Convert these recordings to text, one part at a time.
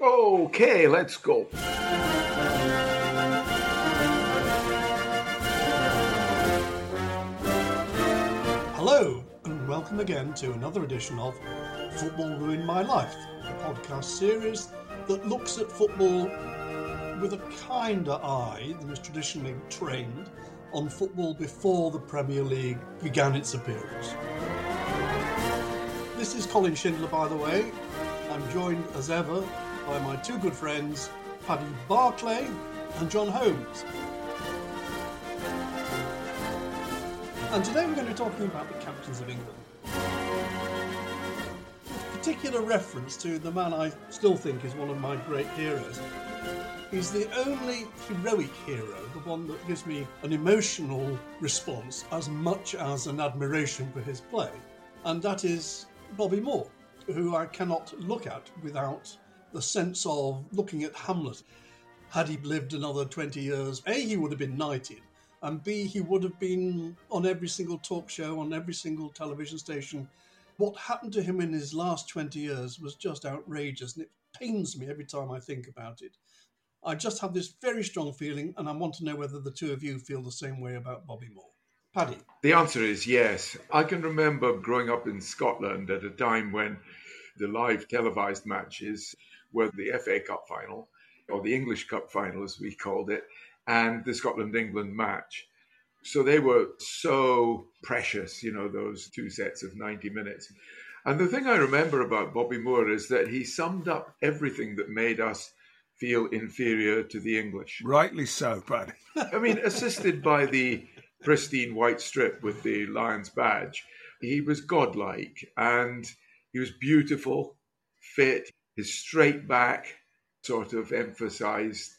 Okay, let's go. Hello, and welcome again to another edition of Football Ruined My Life, a podcast series that looks at football with a kinder eye than is traditionally trained on football before the Premier League began its appearance. This is Colin Shindler, by the way. I'm joined as ever by my two good friends, Paddy Barclay and John Holmes. And today we're going to be talking about the captains of England. With particular reference to the man I still think is one of my great heroes. He's the only heroic hero, the one that gives me an emotional response as much as an admiration for his play, and that is Bobby Moore, who I cannot look at without the sense of looking at Hamlet. Had he lived another 20 years, A, he would have been knighted, and B, he would have been on every single talk show, on every single television station. What happened to him in his last 20 years was just outrageous, and it pains me every time I think about it. I just have this very strong feeling, and I want to know whether the two of you feel the same way about Bobby Moore. Paddy. The answer is yes. I can remember growing up in Scotland at a time when the live televised matches were the FA Cup final, or the English Cup final as we called it, and the Scotland England match. So they were so precious, you know, those two sets of 90 minutes. And the thing I remember about Bobby Moore is that he summed up everything that made us feel inferior to the English. Rightly so, Paddy. I mean, assisted by the pristine white strip with the Lions badge, he was godlike and he was beautiful, fit, his straight back sort of emphasized,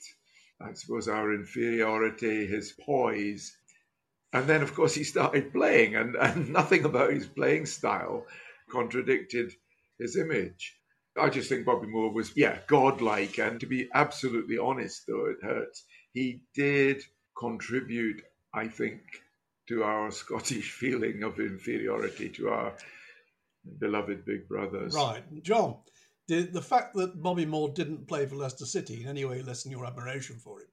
I suppose, our inferiority, his poise. And then, of course, he started playing, and, and nothing about his playing style contradicted his image. I just think Bobby Moore was, yeah, godlike. And to be absolutely honest, though it hurts, he did contribute, I think, to our Scottish feeling of inferiority to our beloved big brothers. Right. John, the, the fact that Bobby Moore didn't play for Leicester City in any way lessen your admiration for him?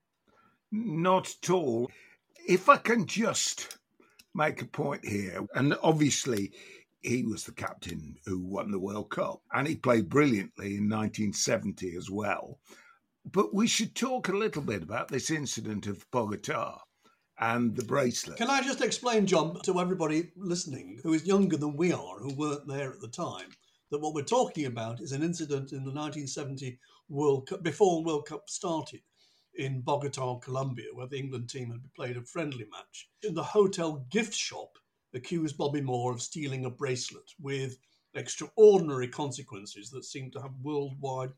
Not at all. If I can just make a point here, and obviously he was the captain who won the World Cup, and he played brilliantly in 1970 as well. But we should talk a little bit about this incident of Bogota and the bracelet. Can I just explain, John, to everybody listening who is younger than we are, who weren't there at the time, that what we're talking about is an incident in the 1970 World Cup, before World Cup started in Bogota, Colombia, where the England team had played a friendly match. In the hotel gift shop, accused Bobby Moore of stealing a bracelet with extraordinary consequences that seem to have worldwide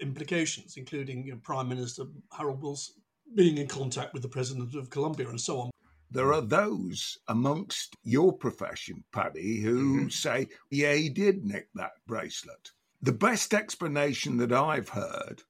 implications, including Prime Minister Harold Wilson being in contact with the President of Colombia and so on. There are those amongst your profession, Paddy, who mm-hmm. say, yeah, he did nick that bracelet. The best explanation that I've heard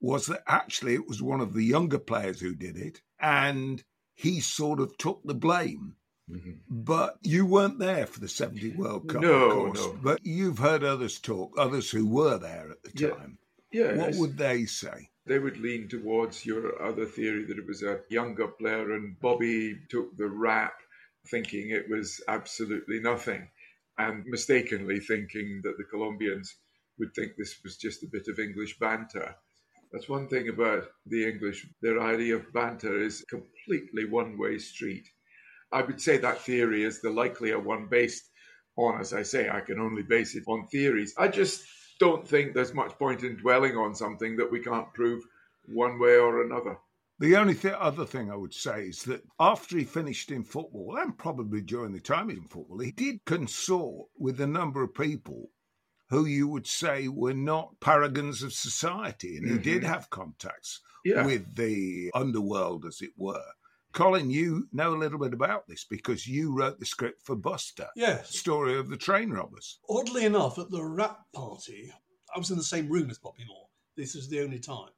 was that actually it was one of the younger players who did it, and he sort of took the blame. Mm-hmm. But you weren't there for the 70 World Cup, no, of course. No. But you've heard others talk, others who were there at the time. yeah. time. Yeah. What would they say? They would lean towards your other theory that it was a younger player and Bobby took the rap thinking it was absolutely nothing and mistakenly thinking that the Colombians would think this was just a bit of English banter. That's one thing about the English. Their idea of banter is completely one way street. I would say that theory is the likelier one based on, as I say, I can only base it on theories. I just don't think there's much point in dwelling on something that we can't prove one way or another. The only th- other thing I would say is that after he finished in football, and probably during the time he was in football, he did consort with a number of people who you would say were not paragons of society. And he mm-hmm. did have contacts yeah. with the underworld, as it were. Colin, you know a little bit about this because you wrote the script for Buster. Yes. Story of the train robbers. Oddly enough, at the wrap party, I was in the same room as Bobby Moore. This is the only time.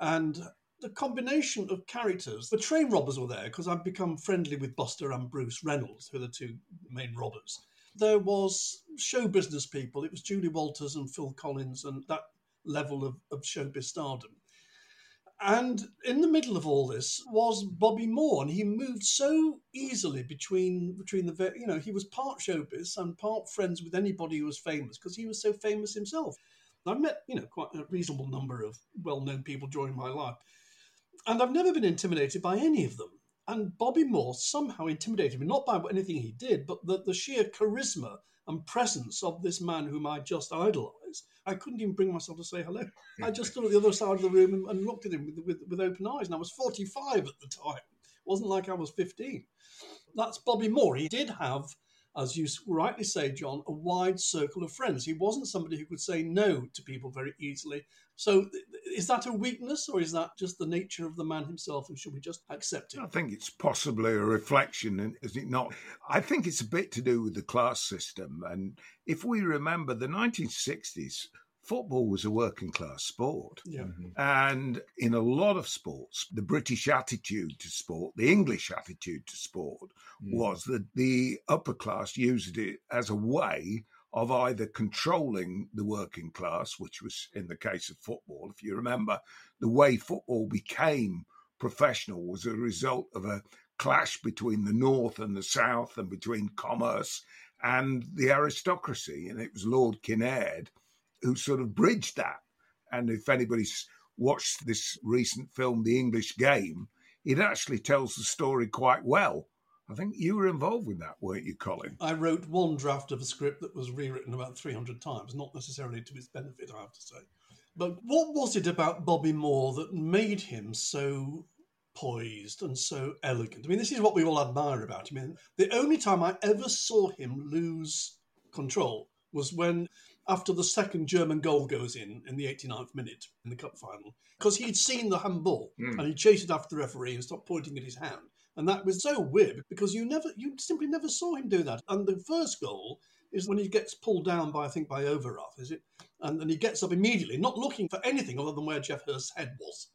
And the combination of characters, the train robbers were there because I've become friendly with Buster and Bruce Reynolds, who are the two main robbers. There was show business people. It was Julie Walters and Phil Collins and that level of, of showbiz stardom. And in the middle of all this was Bobby Moore, and he moved so easily between between the you know he was part showbiz and part friends with anybody who was famous because he was so famous himself. I've met you know quite a reasonable number of well-known people during my life, and I've never been intimidated by any of them. And Bobby Moore somehow intimidated me, not by anything he did, but the, the sheer charisma and presence of this man whom I just idolized. I couldn't even bring myself to say hello. I just stood at the other side of the room and, and looked at him with, with, with, open eyes. And I was 45 at the time. It wasn't like I was 15. That's Bobby Moore. He did have as you rightly say, John, a wide circle of friends. He wasn't somebody who could say no to people very easily. So, is that a weakness, or is that just the nature of the man himself, and should we just accept it? I think it's possibly a reflection, is it not? I think it's a bit to do with the class system. And if we remember the 1960s, football was a working class sport. Yeah. Mm-hmm. And in a lot of sports, the British attitude to sport, the English attitude to sport, mm. was that the upper class used it as a way of either controlling the working class, which was in the case of football. If you remember, the way football became professional was a result of a clash between the North and the South and between commerce and the aristocracy. And it was Lord Kinnaird who sort of bridged that. And if anybody's watched this recent film, The English Game, it actually tells the story quite well. I think you were involved with that, weren't you, Colin? I wrote one draft of a script that was rewritten about 300 times, not necessarily to its benefit, I have to say. But what was it about Bobby Moore that made him so poised and so elegant? I mean, this is what we all admire about him. I mean, the only time I ever saw him lose control was when after the second German goal goes in in the 89th minute in the cup final because he'd seen the handball mm. and he chased it after the referee and stopped pointing at his hand. And that was so weird because you never, you simply never saw him do that. And the first goal is when he gets pulled down by, I think, by Overath, is it? And then he gets up immediately, not looking for anything other than where Geoff Hurst's head was,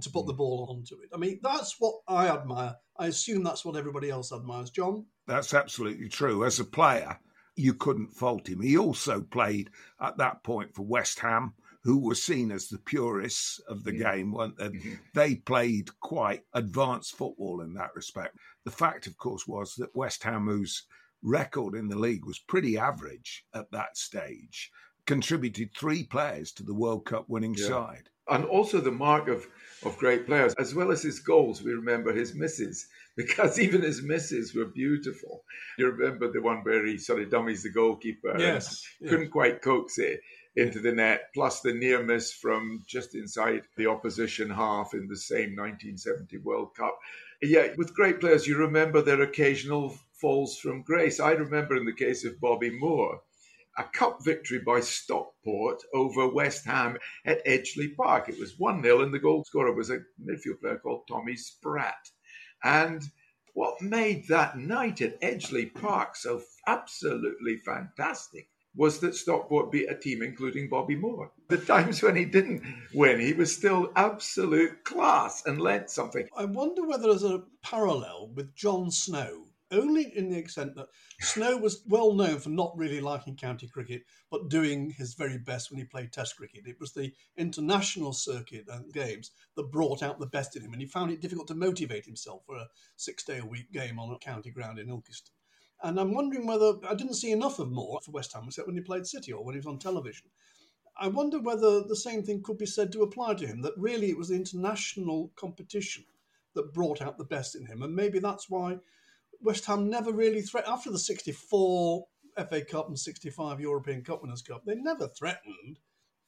to put mm. the ball onto it. I mean, that's what I admire. I assume that's what everybody else admires. John? That's absolutely true. As a player, you couldn't fault him. He also played at that point for West Ham, who were seen as the purists of the mm. game. Weren't they? Mm-hmm. they played quite advanced football in that respect. The fact, of course, was that West Ham, whose record in the league was pretty average at that stage, contributed three players to the World Cup winning yeah. side. And also the mark of, of great players, as well as his goals, we remember his misses because even his misses were beautiful. You remember the one where he sort of dummies the goalkeeper yes, couldn't quite coax it into the net, plus the near miss from just inside the opposition half in the same 1970 World Cup. Yeah, with great players, you remember their occasional falls from grace. I remember in the case of Bobby Moore, a cup victory by Stockport over West Ham at Edgeley Park. It was 1 0, and the goal scorer was a midfield player called Tommy Spratt. And what made that night at Edgeley Park so absolutely fantastic was that Stockport beat a team including Bobby Moore. The times when he didn't win, he was still absolute class and lent something. I wonder whether there's a parallel with John Snow only in the extent that Snow was well known for not really liking county cricket, but doing his very best when he played Test cricket. It was the international circuit and games that brought out the best in him, and he found it difficult to motivate himself for a six day a week game on a county ground in Ilkeston. And I'm wondering whether I didn't see enough of Moore for West Ham, except when he played City or when he was on television. I wonder whether the same thing could be said to apply to him, that really it was the international competition that brought out the best in him. And maybe that's why West Ham never really threatened after the 64 FA Cup and 65 European Cup Winners' Cup. They never threatened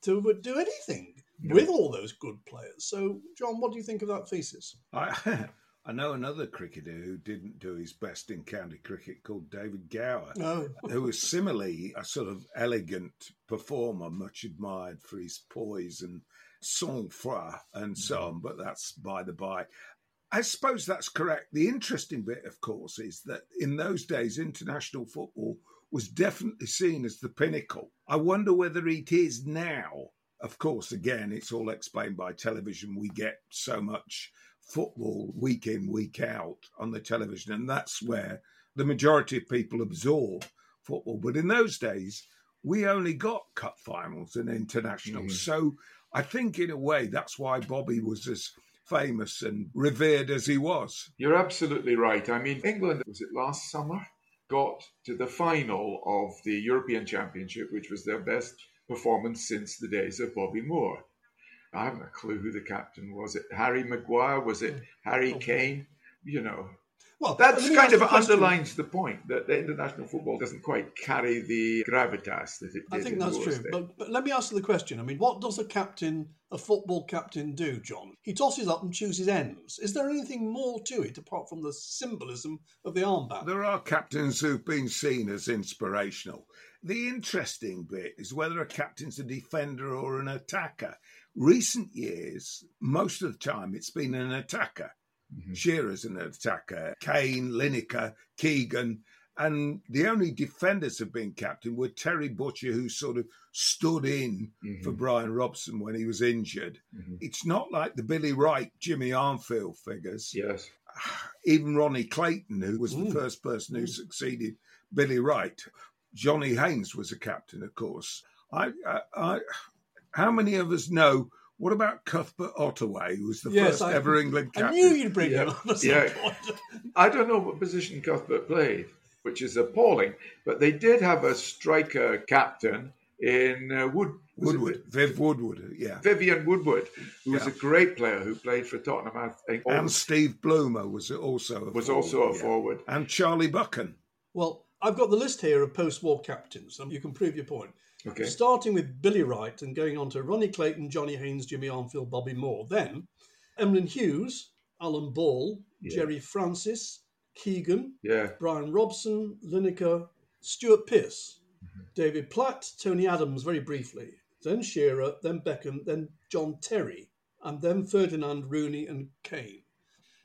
to do anything no. with all those good players. So, John, what do you think of that thesis? I, I know another cricketer who didn't do his best in county cricket called David Gower, oh. who was similarly a sort of elegant performer, much admired for his poise and sang-froid and so mm-hmm. on, but that's by the by. I suppose that's correct. The interesting bit, of course, is that in those days, international football was definitely seen as the pinnacle. I wonder whether it is now. Of course, again, it's all explained by television. We get so much football week in, week out on the television, and that's where the majority of people absorb football. But in those days, we only got cup finals and internationals. Mhm. So I think, in a way, that's why Bobby was as famous and revered as he was. You're absolutely right. I mean, England, was it last summer, got to the final of the European Championship, which was their best performance since the days of Bobby Moore. I haven't a clue who the captain was. It Harry Maguire? Was it Harry Oh. Kane? You know, Well, that kind of the underlines the point that the international football doesn't quite carry the gravitas that it did. I think in that's true. But, but let me ask you the question. I mean, what does a captain, a football captain, do, John? He tosses up and chooses ends. Is there anything more to it apart from the symbolism of the armband? There are captains who've been seen as inspirational. The interesting bit is whether a captain's a defender or an attacker. Recent years, most of the time, it's been an attacker. Mhm. Shearer's an attacker, Kane, Lineker, Keegan. And the only defenders have been captain were Terry Butcher, who sort of stood in for Mhm. Brian Robson when he was injured. Mhm. It's not like the Billy Wright, Jimmy Armfield figures Yes. even Ronnie Clayton, who was Mm. the first person who succeeded Billy Wright. Johnny Haynes was a captain, of course. I, I, I, how many of us know? What about Cuthbert Ottaway, who was the Yes, first I- ever England captain? I knew you'd bring Yeah. him up at some Yeah. point. I don't know what position Cuthbert played, which is appalling, but they did have a striker captain in uh, Wood. was it Woodward, Viv Woodward, yeah. Vivian Woodward, who was a great player who played for Tottenham. I think And Steve Bloomer was also a was forward, also a yeah. forward. And Charlie Buchan. Well, I've got the list here of post-war captains, and you can prove your point. Okay. Starting with Billy Wright and going on to Ronnie Clayton, Johnny Haynes, Jimmy Armfield, Bobby Moore. Then Emlyn Hughes, Alan Ball, Yeah. Gerry Francis, Keegan, Yeah. Brian Robson, Lineker, Stuart Pearce, Mm-hmm. David Platt, Tony Adams, very briefly, then Shearer, then Beckham, then John Terry, and then Ferdinand, Rooney, and Kane.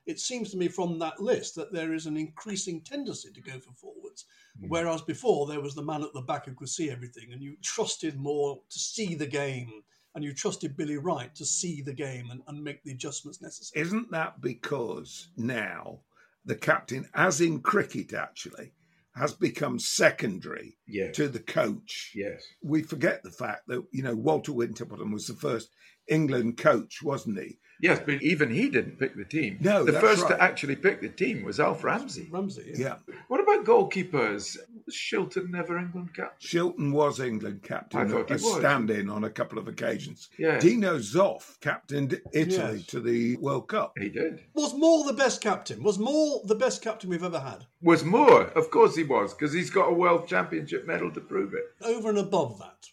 It seems to me from that list that there is an increasing tendency to go for forwards, Mm. whereas before there was the man at the back who could see everything, and you trusted more to see the game, and you trusted Billy Wright to see the game and, and make the adjustments necessary. Isn't that because now the captain, as in cricket actually, has become secondary Yeah. to the coach? Yes. we forget the fact that you know Walter Winterbottom was the first England coach, wasn't he? Yes, but even he didn't pick the team. No, the that's first right. to actually pick the team was Alf Ramsey. Ramsey, Yeah, What about goalkeepers? Was Shilton never England captain? Shilton was England captain. I captain, thought he a was. stand-in on a couple of occasions. Yeah. Dino Zoff captained Italy Yes. to the World Cup. He did. Was Moore the best captain? Was Moore the best captain we've ever had? Was Moore? Of course he was, because he's got a World Championship medal to prove it. Over and above that,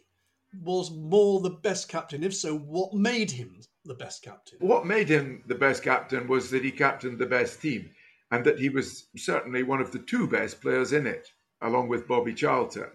was Moore the best captain? If so, what made him the best captain? What made him the best captain was that he captained the best team, and that he was certainly one of the two best players in it, along with Bobby Charlton.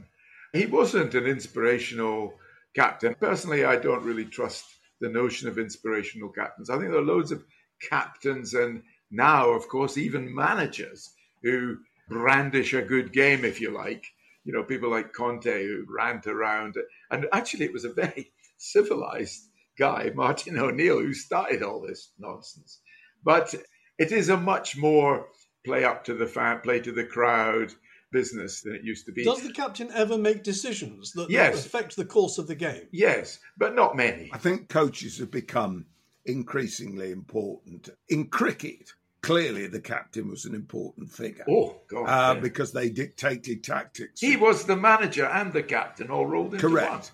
He wasn't an inspirational captain. Personally, I don't really trust the notion of inspirational captains. I think there are loads of captains, and now, of course, even managers who brandish a good game, if you like. You know, people like Conte who rant around. And actually, it was a very civilized guy, Martin O'Neill, who started all this nonsense. But it is a much more play up to the fan, play to the crowd business than it used to be. Does the captain ever make decisions that, that Yes. affect the course of the game? Yes, but not many. I think coaches have become increasingly important in cricket. Clearly, the captain was an important figure Oh, God. uh, yeah. because they dictated tactics. He was the manager and the captain all rolled into Correct.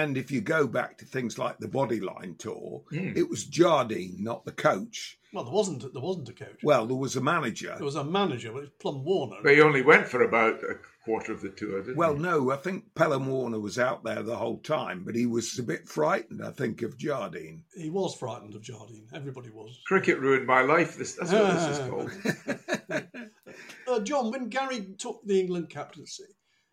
And if you go back to things like the Bodyline tour, Mm. it was Jardine, not the coach. Well, there wasn't. There wasn't a coach. Well, there was a manager. There was a manager, but it was Plum Warner. one. But he only went for about a quarter of the tour, didn't Well, he? no, I think Pelham Warner was out there the whole time, but he was a bit frightened, I think, of Jardine. He was frightened of Jardine. Everybody was. Cricket ruined my life. This, that's what this is called. Uh, John, when Gary took the England captaincy,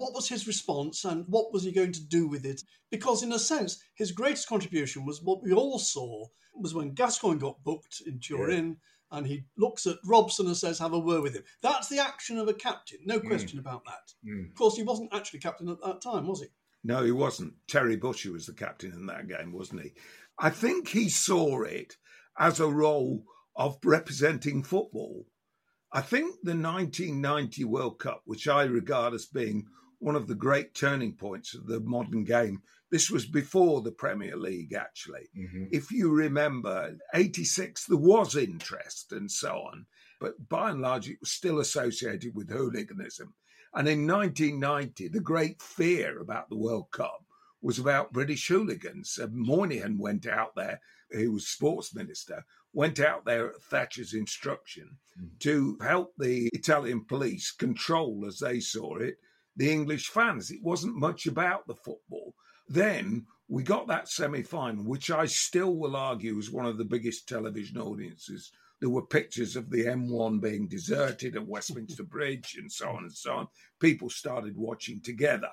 what was his response and what was he going to do with it? Because, in a sense, his greatest contribution was what we all saw was when Gascoigne got booked in Turin and he looks at Robson and says, Have a word with him. That's the action of a captain, no question about that. Mm. Of course, he wasn't actually captain at that time, was he? No, he wasn't. Terry Butcher was the captain in that game, wasn't he? I think he saw it as a role of representing football. I think the 1990 World Cup, which I regard as being one of the great turning points of the modern game. This was before the Premier League, actually. Mm-hmm. If you remember, 86, there was interest and so on, but by and large, it was still associated with hooliganism. And in 1990, the great fear about the World Cup was about British hooligans. Uh, Moynihan went out there, he was sports minister, went out there at Thatcher's instruction mm. to help the Italian police control, as they saw it, the English fans. It wasn't much about the football. Then we got that semi final, which I still will argue is one of the biggest television audiences. There were pictures of the M1 being deserted at Westminster Bridge and so on and so on. People started watching together.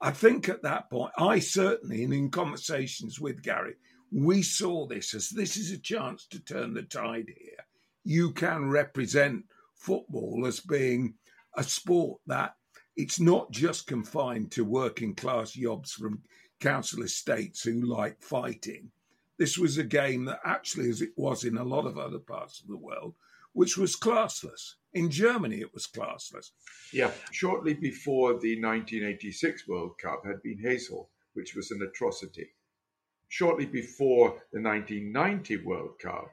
I think at that point, I certainly, and in conversations with Gary, we saw this as this is a chance to turn the tide here. You can represent football as being a sport that it's not just confined to working class yobs from council estates who like fighting. This was a game that actually, as it was in a lot of other parts of the world, which was classless. In Germany, it was classless. Yeah. Shortly before the 1986 World Cup had been Heysel, which was an atrocity. Shortly before the 1990 World Cup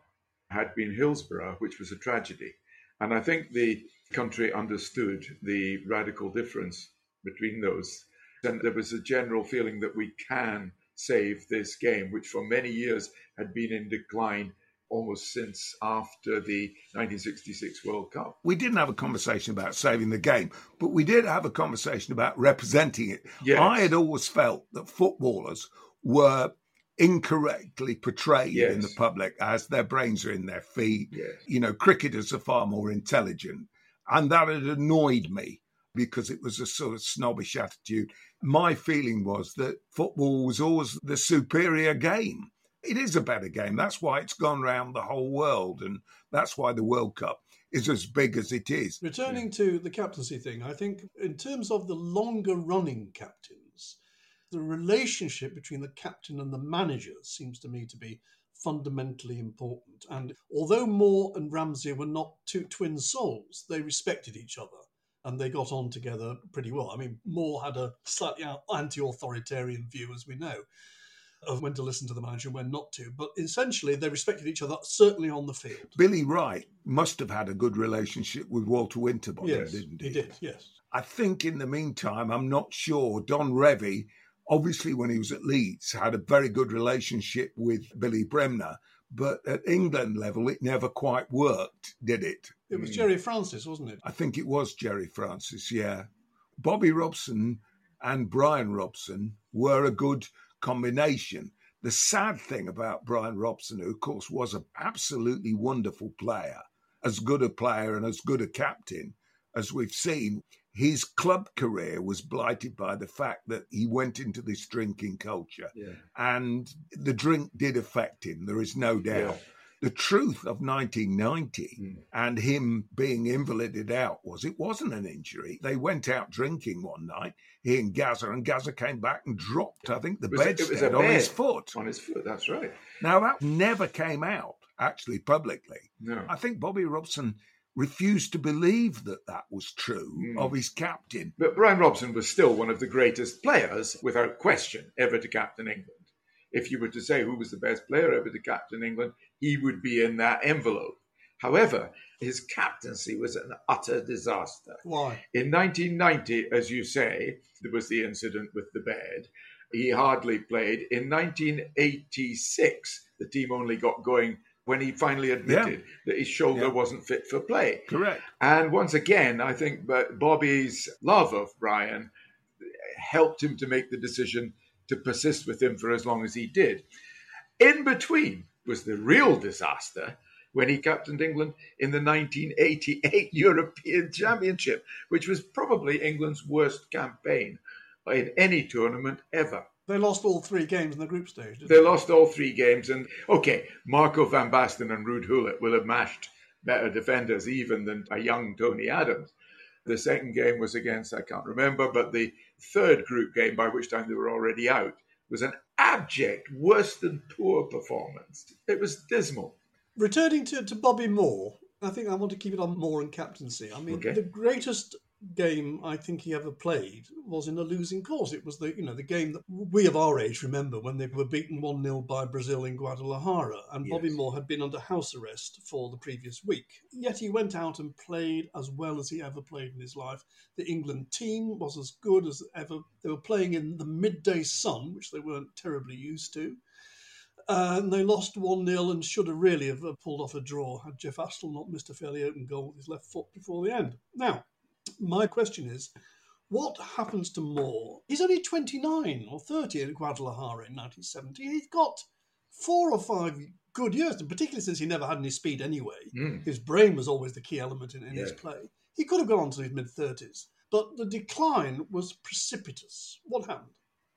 had been Hillsborough, which was a tragedy. And I think the country understood the radical difference between those. And there was a general feeling that we can save this game, which for many years had been in decline almost since after the 1966 World Cup. We didn't have a conversation about saving the game, but we did have a conversation about representing it. Yes. I had always felt that footballers were incorrectly portrayed yes. in the public as their brains are in their feet. Yes. You know, cricketers are far more intelligent. And that had annoyed me because it was a sort of snobbish attitude. My feeling was that football was always the superior game it is a better game. That's why it's gone around the whole world, and that's why the World Cup is as big as it is. Returning to the captaincy thing, I think in terms of the longer running captains, the relationship between the captain and the manager seems to me to be fundamentally important. And although Moore and Ramsey were not two twin souls, they respected each other and they got on together pretty well. I mean, Moore had a slightly anti authoritarian view, as we know of when to listen to the manager and when not to. But essentially, they respected each other, certainly on the field. Billy Wright must have had a good relationship with Walter Winterbottom, yes, didn't he? He did, yes. I think in the meantime, I'm not sure. Don Revie, obviously, when he was at Leeds, had a very good relationship with Billy Bremner. But at England level, it never quite worked, did it? It was mm. Gerry Francis, wasn't it? I think it was Gerry Francis, yeah. Bobby Robson and Brian Robson were a good combination. The sad thing about Brian Robson, who of course was an absolutely wonderful player, as good a player and as good a captain as we've seen, his club career was blighted by the fact that he went into this drinking culture. Yeah. And the drink did affect him, there is no doubt. Yeah the truth of 1990 mm. and him being invalided out was it wasn't an injury. They went out drinking one night, he and Gazza and Gazza came back and dropped, I think, the bedstead on his foot. On his foot, that's right. Now, that never came out, actually, publicly. No. I think Bobby Robson refused to believe that that was true mm. of his captain. But Brian Robson was still one of the greatest players, without question, ever to captain England if you were to say who was the best player ever to captain England, he would be in that envelope. However, his captaincy was an utter disaster. Why? In 1990, as you say, there was the incident with the bed. He hardly played. In 1986, the team only got going when he finally admitted yeah. that his shoulder yeah. wasn't fit for play. Correct. And once again, I think Bobby's love of Brian helped him to make the decision to persist with him for as long as he did. In between was the real disaster when he captained England in the 1988 European Championship, which was probably England's worst campaign in any tournament ever. They lost all three games in the group stage. they, they lost all three games, and okay, Marco van Basten and Ruud Gullit will have mashed better defenders even than a young Tony Adams. The second game was against, I can't remember, but the third group game, by which time they were already out, was an abject, worse than poor performance. It was dismal. Returning to, to Bobby Moore, I think I want to keep it on Moore and captaincy. I mean, okay. the greatest game I think he ever played was in a losing cause. It was the you know the game that we of our age remember when they were beaten one 0 by Brazil in Guadalajara, and yes. Bobby Moore had been under house arrest for the previous week. Yet he went out and played as well as he ever played in his life. The England team was as good as ever. They were playing in the midday sun, which they weren't terribly used to. Uh, and they lost 1 0 and should have really have pulled off a draw had Jeff Astle not missed a fairly open goal with his left foot before the end. Now, my question is what happens to Moore? He's only 29 or 30 in Guadalajara in 1970. He's got four or five good years, and particularly since he never had any speed anyway. Mm. His brain was always the key element in, in yeah. his play. He could have gone on to his mid 30s, but the decline was precipitous. What happened?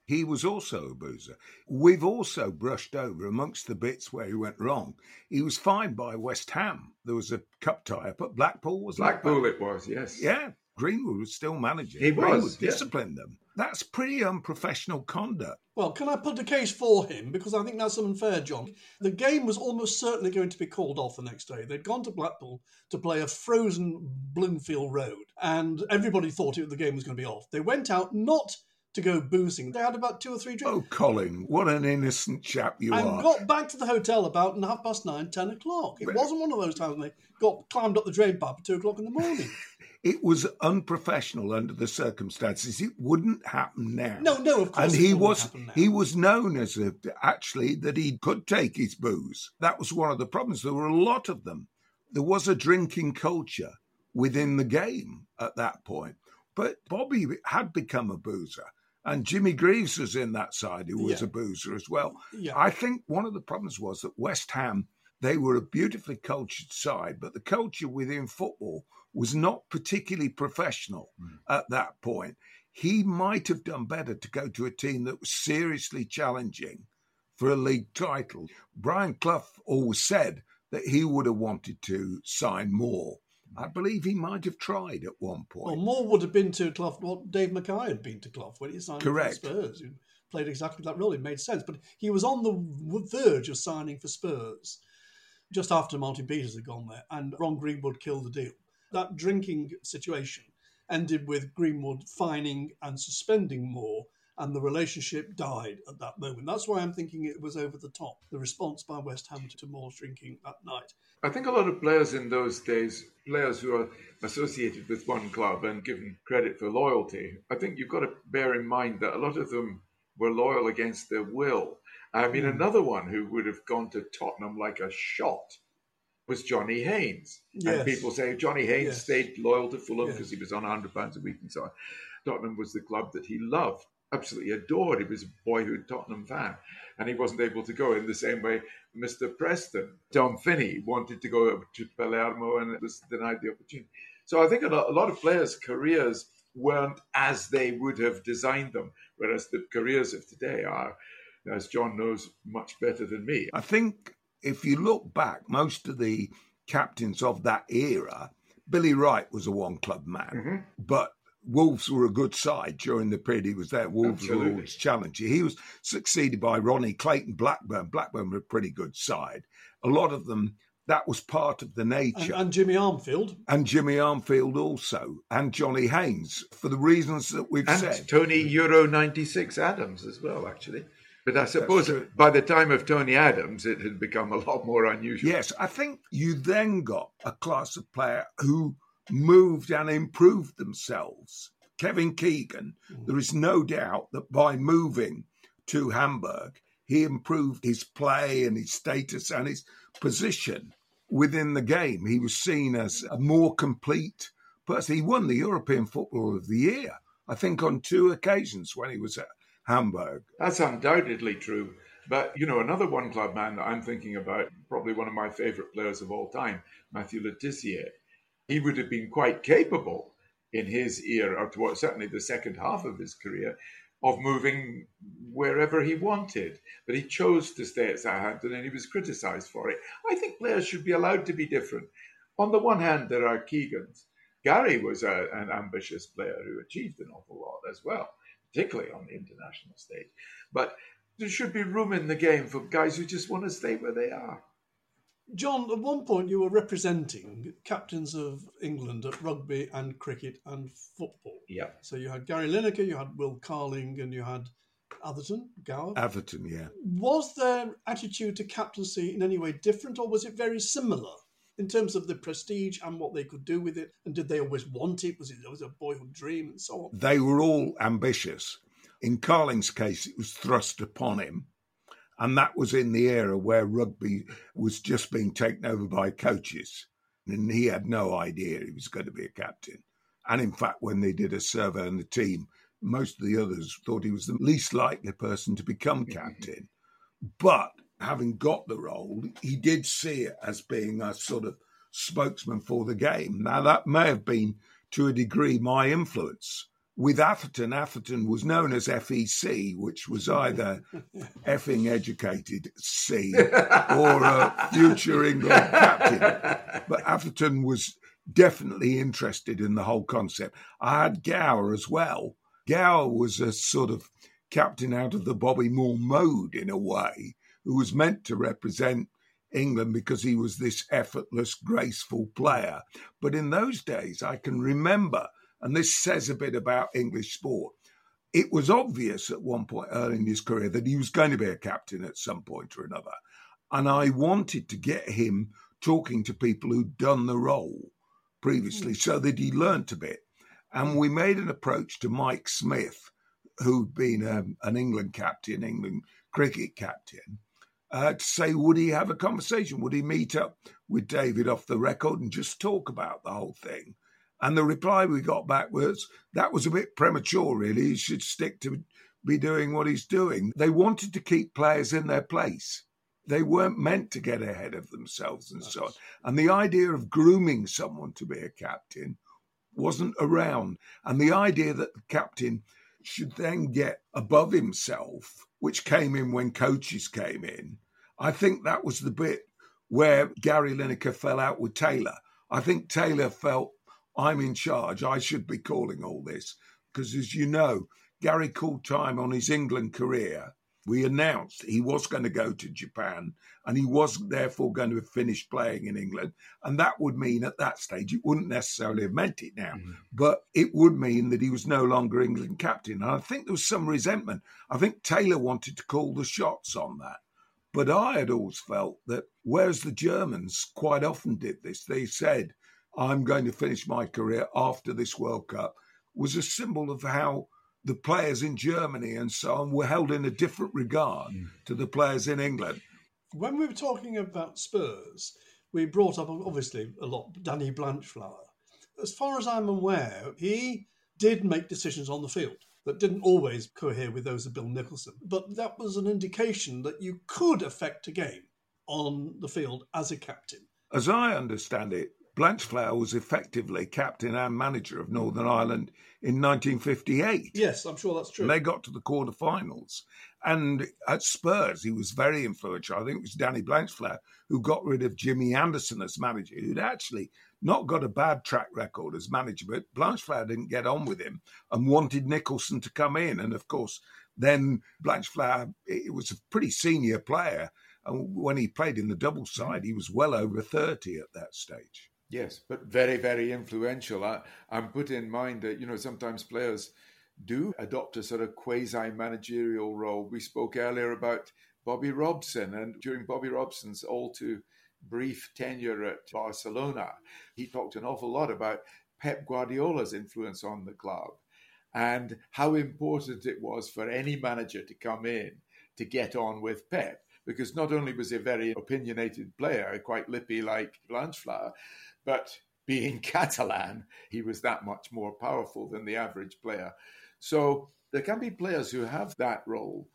He was also a boozer. We've also brushed over amongst the bits where he went wrong. He was fined by West Ham. There was a cup tie up at Blackpool, was Blackpool it was, yes. Yeah. Greenwood was still managing. He Greenwood was. disciplined yeah. them. That's pretty unprofessional conduct. Well, can I put the case for him? Because I think that's unfair, John. The game was almost certainly going to be called off the next day. They'd gone to Blackpool to play a frozen Bloomfield Road, and everybody thought it, the game was going to be off. They went out not to go boozing. They had about two or three drinks. Oh, Colin, what an innocent chap you and are. And got back to the hotel about half past nine, ten o'clock. It wasn't one of those times when they got climbed up the drain pipe at two o'clock in the morning. it was unprofessional under the circumstances. It wouldn't happen now. No, no, of course. And he was he was known as a, actually that he could take his booze. That was one of the problems. There were a lot of them. There was a drinking culture within the game at that point. But Bobby had become a boozer. And Jimmy Greaves was in that side, who was yeah. a boozer as well. Yeah. I think one of the problems was that West Ham, they were a beautifully cultured side, but the culture within football was not particularly professional mm. at that point. He might have done better to go to a team that was seriously challenging for a league title. Brian Clough always said that he would have wanted to sign Moore I believe he might have tried at one point. Well, Moore would have been to Clough what Dave Mackay had been to Clough when he signed Correct. for Spurs. He played exactly that role. It made sense. But he was on the verge of signing for Spurs just after Martin Peters had gone there, and Ron Greenwood killed the deal. That drinking situation ended with Greenwood fining and suspending Moore and the relationship died at that moment. That's why I'm thinking it was over the top, the response by West Ham to Moore's drinking that night. I think a lot of players in those days, players who are associated with one club and given credit for loyalty, I think you've got to bear in mind that a lot of them were loyal against their will. I mean, mm. another one who would have gone to Tottenham like a shot was Johnny Haynes. Yes. And people say Johnny Haynes yes. stayed loyal to Fulham because yes. he was on £100 a week and so on. Tottenham was the club that he loved absolutely adored. He was a boyhood Tottenham fan, and he wasn't able to go in the same way Mr. Preston. Tom Finney wanted to go to Palermo and was denied the opportunity. So I think a lot, a lot of players' careers weren't as they would have designed them, whereas the careers of today are, as John knows much better than me. I think if you look back, most of the captains of that era, Billy Wright was a one club man, mm-hmm. but Wolves were a good side during the period he was there. Wolves Absolutely. were always challenging. He was succeeded by Ronnie Clayton Blackburn. Blackburn were a pretty good side. A lot of them, that was part of the nature. And, and Jimmy Armfield. And Jimmy Armfield also. And Johnny Haynes, for the reasons that we've and said. Tony Euro 96 Adams as well, actually. But I suppose by the time of Tony Adams, it had become a lot more unusual. Yes, I think you then got a class of player who moved and improved themselves. Kevin Keegan, mm. there is no doubt that by moving to Hamburg, he improved his play and his status and his position within the game. He was seen as a more complete person. He won the European Football of the Year, I think, on two occasions when he was at Hamburg. That's undoubtedly true. But, you know, another one club man that I'm thinking about, probably one of my favourite players of all time, Matthew Le Tissier he would have been quite capable in his era, or certainly the second half of his career, of moving wherever he wanted. But he chose to stay at Southampton and he was criticised for it. I think players should be allowed to be different. On the one hand, there are Keegans. Gary was a, an ambitious player who achieved an awful lot as well, particularly on the international stage. But there should be room in the game for guys who just want to stay where they are. John, at one point you were representing captains of England at rugby and cricket and football. Yeah. So you had Gary Lineker, you had Will Carling, and you had Atherton, Gower. Atherton, yeah. Was their attitude to captaincy in any way different, or was it very similar in terms of the prestige and what they could do with it? And did they always want it? Was it always a boyhood dream and so on? They were all ambitious. In Carling's case, it was thrust upon him. And that was in the era where rugby was just being taken over by coaches. And he had no idea he was going to be a captain. And in fact, when they did a survey on the team, most of the others thought he was the least likely person to become mm-hmm. captain. but having got the role, he did see it as being a sort of spokesman for the game. Now, that may have been to a degree my influence. With Atherton, Atherton was known as FEC, which was either effing educated C or a future England captain. But Atherton was definitely interested in the whole concept. I had Gower as well, Gower was a sort of captain out of the Bobby Moore mode in a way, who was meant to represent England because he was this effortless, graceful player. But in those days, I can remember, and this says a bit about English sport, it was obvious at one point early in his career that he was going to be a captain at some point or another. And I wanted to get him talking to people who'd done the role previously mm. so that he learnt a bit. And we made an approach to Mike Smith, who'd been um, an England captain, England cricket captain, uh, to say, would he have a conversation? Would he meet up with David off the record and just talk about the whole thing? And the reply we got back was that was a bit premature, really. He should stick to be doing what he's doing. They wanted to keep players in their place. They weren't meant to get ahead of themselves and so on. And the idea of grooming someone to be a captain wasn't around. And the idea that the captain should then get above himself, which came in when coaches came in, I think that was the bit where Gary Lineker fell out with Taylor. I think Taylor felt, I'm in charge, I should be calling all this. Because as you know, Gary called time on his England career we announced he was going to go to Japan and he wasn't therefore going to finish playing in England. And that would mean at that stage, it wouldn't necessarily have meant it now, mm-hmm. but it would mean that he was no longer England captain. And I think there was some resentment. I think Taylor wanted to call the shots on that. But I had always felt that whereas the Germans quite often did this, they said, I'm going to finish my career after this World Cup, was a symbol of how the players in Germany and so on were held in a different regard mm. to the players in England. When we were talking about Spurs, we brought up obviously a lot Danny Blanchflower. As far as I'm aware, he did make decisions on the field that didn't always cohere with those of Bill Nicholson, but that was an indication that you could affect a game on the field as a captain. As I understand it, Blanchflower was effectively captain and manager of Northern Ireland in 1958. Yes, I'm sure that's true. And they got to the quarterfinals. And at Spurs, he was very influential. I think it was Danny Blanchflower who got rid of Jimmy Anderson as manager, who'd actually not got a bad track record as manager, but Blanchflower didn't get on with him and wanted Nicholson to come in. And of course, then Blanchflower, it was a pretty senior player. And when he played in the double side, he was well over 30 at that stage. Yes, but very, very influential. I, I'm put in mind that, you know, sometimes players do adopt a sort of quasi managerial role. We spoke earlier about Bobby Robson, and during Bobby Robson's all too brief tenure at Barcelona, he talked an awful lot about Pep Guardiola's influence on the club and how important it was for any manager to come in to get on with Pep. Because not only was he a very opinionated player, quite lippy like Blanchflower, but being Catalan, he was that much more powerful than the average player. So there can be players who have that role.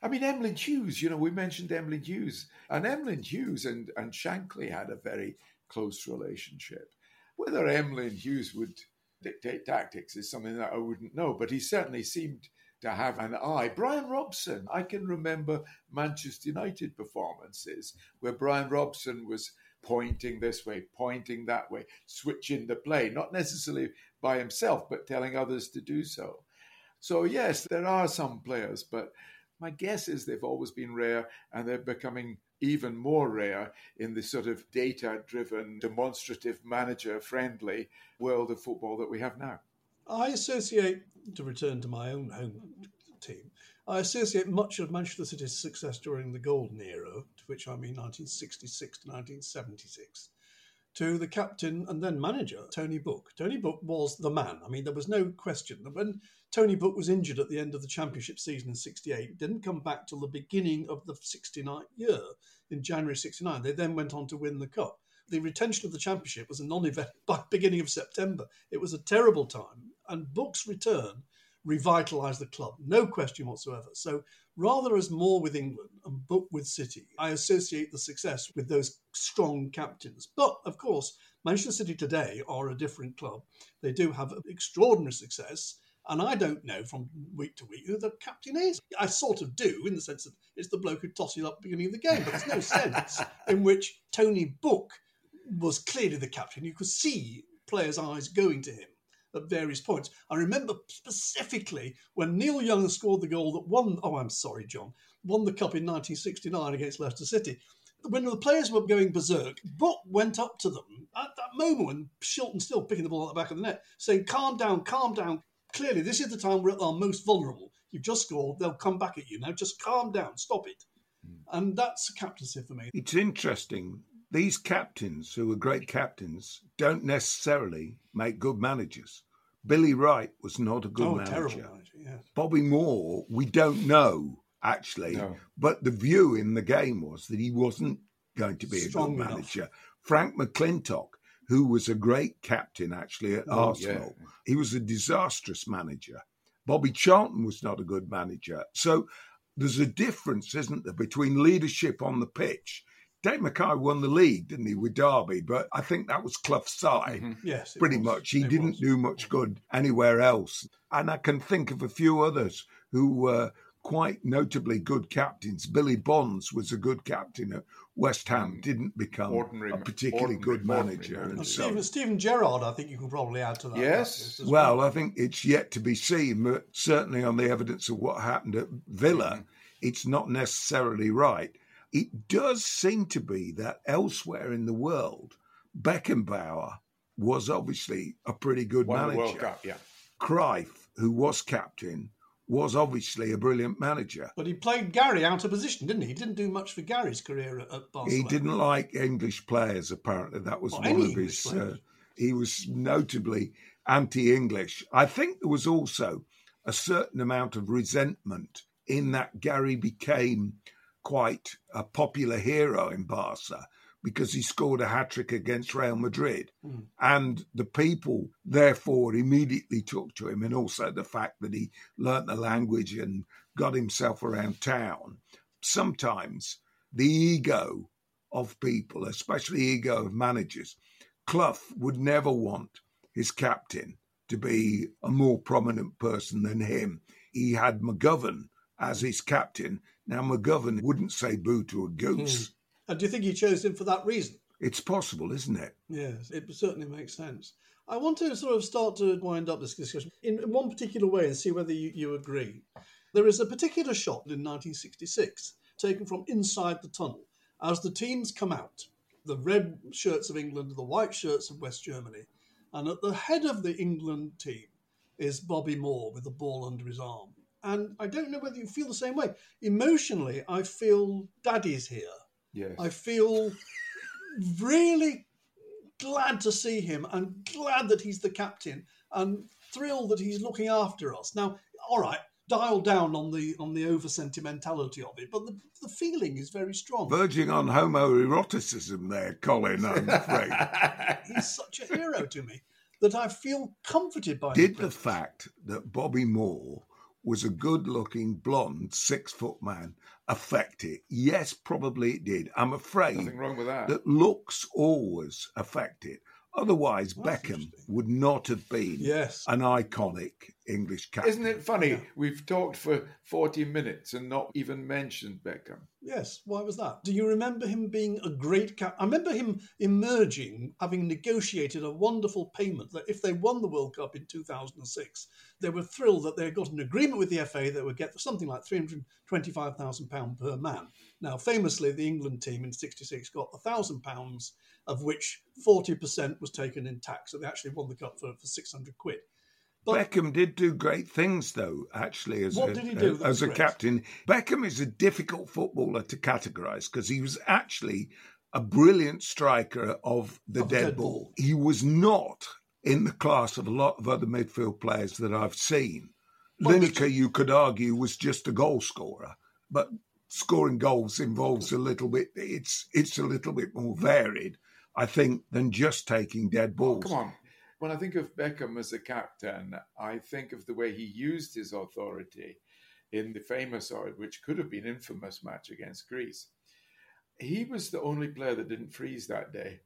I mean, Emlyn Hughes, you know, we mentioned Emlyn Hughes, and Emlyn Hughes and, and Shankly had a very close relationship. Whether Emlyn Hughes would dictate tactics is something that I wouldn't know, but he certainly seemed to have an eye. Brian Robson, I can remember Manchester United performances where Brian Robson was pointing this way, pointing that way, switching the play, not necessarily by himself, but telling others to do so. So, yes, there are some players, but my guess is they've always been rare and they're becoming even more rare in the sort of data driven, demonstrative, manager friendly world of football that we have now. I associate, to return to my own home team, I associate much of Manchester City's success during the golden era, to which I mean 1966 to 1976, to the captain and then manager, Tony Book. Tony Book was the man. I mean, there was no question. That when Tony Book was injured at the end of the championship season in 68, didn't come back till the beginning of the 69 year in January 69. They then went on to win the cup. The retention of the championship was a non event by beginning of September. It was a terrible time. And Book's return revitalised the club, no question whatsoever. So rather as Moore with England and Book with City, I associate the success with those strong captains. But of course, Manchester City today are a different club. They do have extraordinary success. And I don't know from week to week who the captain is. I sort of do, in the sense that it's the bloke who tosses it up at the beginning of the game, but there's no sense in which Tony Book was clearly the captain. You could see players' eyes going to him at various points. I remember specifically when Neil Young scored the goal that won, oh, I'm sorry, John, won the cup in 1969 against Leicester City. When the players were going berserk, Book went up to them at that moment when Shilton still picking the ball at the back of the net, saying, Calm down, calm down. Clearly, this is the time we're at our most vulnerable. You've just scored, they'll come back at you. Now just calm down, stop it. Hmm. And that's captaincy for me. It's interesting. These captains, who were great captains, don't necessarily make good managers. Billy Wright was not a good oh, manager. terrible manager, yes. Bobby Moore, we don't know actually, No. but the view in the game was that he wasn't going to be Strong a good enough. manager. Frank McLintock, who was a great captain actually at Oh, Arsenal, he was a disastrous manager. Bobby Charlton was not a good manager. So there's a difference, isn't there, between leadership on the pitch. Dave Mackay won the league, didn't he, with Derby? But I think that was Clough's side mm-hmm. Yes, pretty was. much. He It didn't was. do much mm-hmm. good anywhere else. And I can think of a few others who were quite notably good captains. Billy Bonds was a good captain at West Ham, mm-hmm. didn't become Ordinary- a particularly ordinary- good manager. manager. And And so, Steven, Steven Gerrard, I think you can probably add to that. Yes. list as well, I think it's yet to be seen, but certainly on the evidence of what happened at Villa, it's not necessarily right. It does seem to be that elsewhere in the world, Beckenbauer was obviously a pretty good Won manager. World Cup, yeah. Cruyff, who was captain, was obviously a brilliant manager. But he played Gary out of position, didn't he? He didn't do much for Gary's career at, at Barcelona. He didn't like English players, apparently. That was Or one of English his. Uh, he was notably anti English. I think there was also a certain amount of resentment in that Gary became quite a popular hero in Barca because he scored a hat trick against Real Madrid. Hmm. And the people, therefore, immediately took to him, and also the fact that he learnt the language and got himself around town. Sometimes the ego of people, especially ego of managers, Clough would never want his captain to be a more prominent person than him. He had McGovern as his captain. Now, McGovern wouldn't say boo to a goose. Hmm. And do you think he chose him for that reason? It's possible, isn't it? Yes, it certainly makes sense. I want to sort of start to wind up this discussion in in one particular way and see whether you, you agree. There is a particular shot in 1966 taken from inside the tunnel as the teams come out the red shirts of England, the white shirts of West Germany, and at the head of the England team is Bobby Moore with the ball under his arm. And I don't know whether you feel the same way. Emotionally, I feel daddy's here. Yes. I feel really glad to see him and glad that he's the captain and thrilled that he's looking after us. Now, all right, dial down on the on the over sentimentality of it, but the, the feeling is very strong. Verging on homoeroticism there, Colin, I'm afraid. he's such a hero to me that I feel comforted by Did the fact that Bobby Moore was a good looking blonde six foot man affect it? Yes, probably it did. I'm afraid Nothing wrong with that. that looks always affect it. Otherwise, That's Beckham would not have been Yes. an iconic English captain. Isn't it funny? Yeah. We've talked for 40 minutes and not even mentioned Beckham. Yes, why was that? Do you remember him being a great cap? I remember him emerging, having negotiated a wonderful payment that if they won the World Cup in 2006, they were thrilled that they had got an agreement with the FA that would get something like £325,000 per man. Now, famously, the England team in 66 got £1,000, of which 40% was taken in tax. So they actually won the cup for, for 600 quid. But Beckham did do great things, though. Actually, as a, uh, do as a captain, Beckham is a difficult footballer to categorise because he was actually a brilliant striker of the of dead, dead ball. ball. He was not in the class of a lot of other midfield players that I've seen. Well, Lineker, you could argue, was just a goal scorer, but scoring goals involves a little bit. It's it's a little bit more varied, I think, than just taking dead oh, balls. Oh, come on, when I think of Beckham as a captain, I think of the way he used his authority in the famous, or which could have been infamous match against Greece. He was the only player that didn't freeze that day.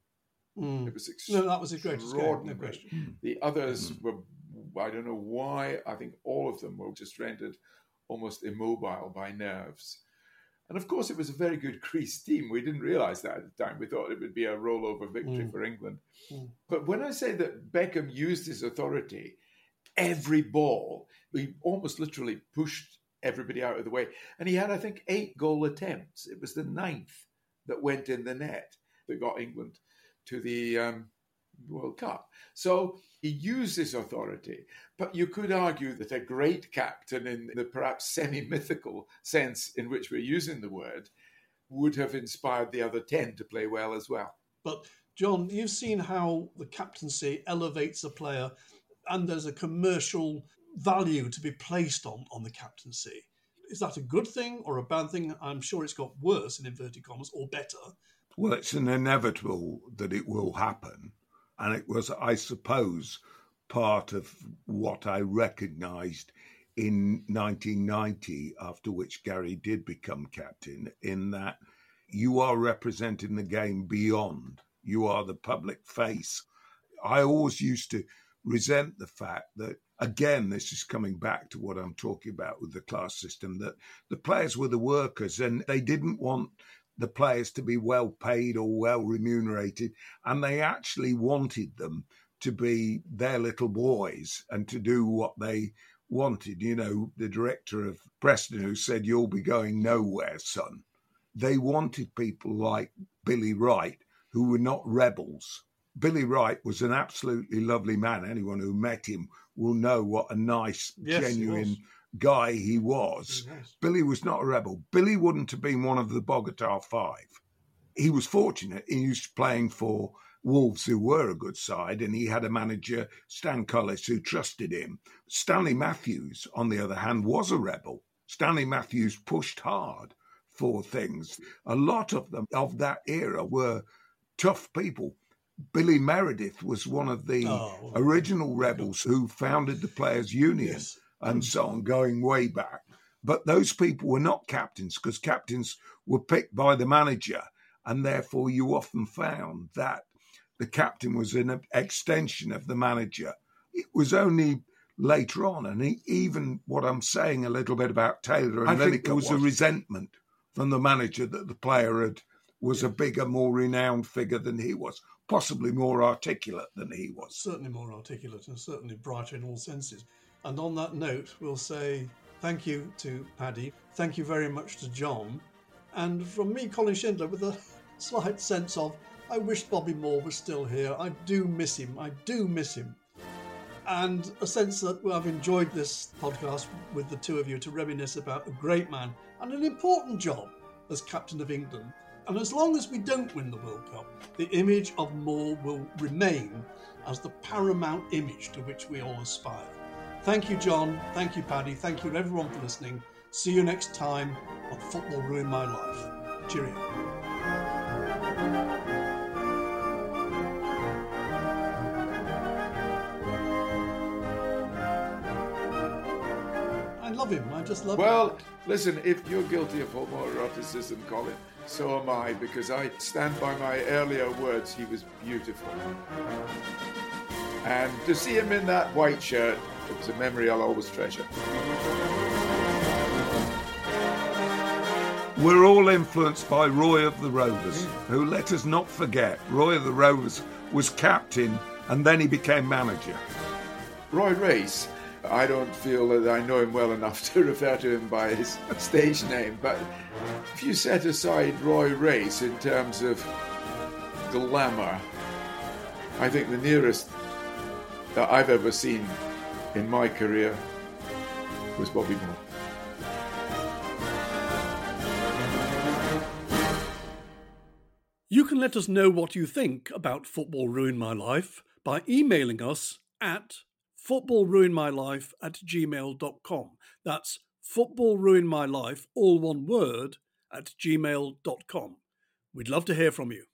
Mm. It was extraordinary. No, that was a great no question. The others mm. were, I don't know why, I think all of them were just rendered almost immobile by nerves. And of course, it was a very good Greece team. We didn't realize that at the time. We thought it would be a rollover victory mm. for England. Mm. But when I say that Beckham used his authority, every ball, he almost literally pushed everybody out of the way. And he had, I think, eight goal attempts. It was the ninth that went in the net that got England to the um, World Cup. So he used his authority, but you could argue that a great captain, in the perhaps semi mythical sense in which we're using the word, would have inspired the other 10 to play well as well. But, John, you've seen how the captaincy elevates a player, and there's a commercial value to be placed on, on the captaincy. Is that a good thing or a bad thing? I'm sure it's got worse, in inverted commas, or better. Well, it's an inevitable that it will happen. And it was, I suppose, part of what I recognised in 1990, after which Gary did become captain, in that you are representing the game beyond. You are the public face. I always used to resent the fact that, again, this is coming back to what I'm talking about with the class system, that the players were the workers and they didn't want the players to be well paid or well remunerated, and they actually wanted them to be their little boys and to do what they wanted. You know, the director of Preston who said, You'll be going nowhere, son. They wanted people like Billy Wright, who were not rebels. Billy Wright was an absolutely lovely man. Anyone who met him will know what a nice, yes, genuine guy he was. Yes. Billy was not a rebel. Billy wouldn't have been one of the Bogota Five. He was fortunate. He was playing for Wolves, who were a good side, and he had a manager, Stan Cullis, who trusted him. Stanley Matthews, on the other hand, was a rebel. Stanley Matthews pushed hard for things. A lot of them of that era were tough people. Billy Meredith was one of the oh, original rebels who founded the Players Union. Yes and so on, going way back. But those people were not captains because captains were picked by the manager, and therefore you often found that the captain was an extension of the manager. It was only later on, and he, even what I'm saying a little bit about Taylor and Lineker was, was, a resentment from the manager that the player had was a bigger, more renowned figure than he was, possibly more articulate than he was. Certainly more articulate and certainly brighter in all senses. And on that note, we'll say thank you to Paddy, thank you very much to John, and from me, Colin Shindler, with a slight sense of I wish Bobby Moore was still here. I do miss him. I do miss him. And a sense that well, I've enjoyed this podcast with the two of you to reminisce about a great man and an important job as captain of England. And as long as we don't win the World Cup, the image of Moore will remain as the paramount image to which we all aspire. Thank you, John. Thank you, Paddy. Thank you, everyone, for listening. See you next time on Football Ruined My Life. Cheerio. I love him. I just love well, him. Well, listen, if you're guilty of homoeroticism, Colin, so am I, because I stand by my earlier words. He was beautiful. And to see him in that white shirt It was a memory I'll always treasure. We're all influenced by Roy of the Rovers, hmm. who let us not forget Roy of the Rovers was captain and then he became manager. Roy Race, I don't feel that I know him well enough to refer to him by his stage name, but if you set aside Roy Race in terms of glamour, I think the nearest that I've ever seen in my career was Bobby Moore. You can let us know what you think about Football Ruined My Life by emailing us at footballruinmylife at gmail.com. That's footballruinmylife, all one word, at gmail.com. We'd love to hear from you.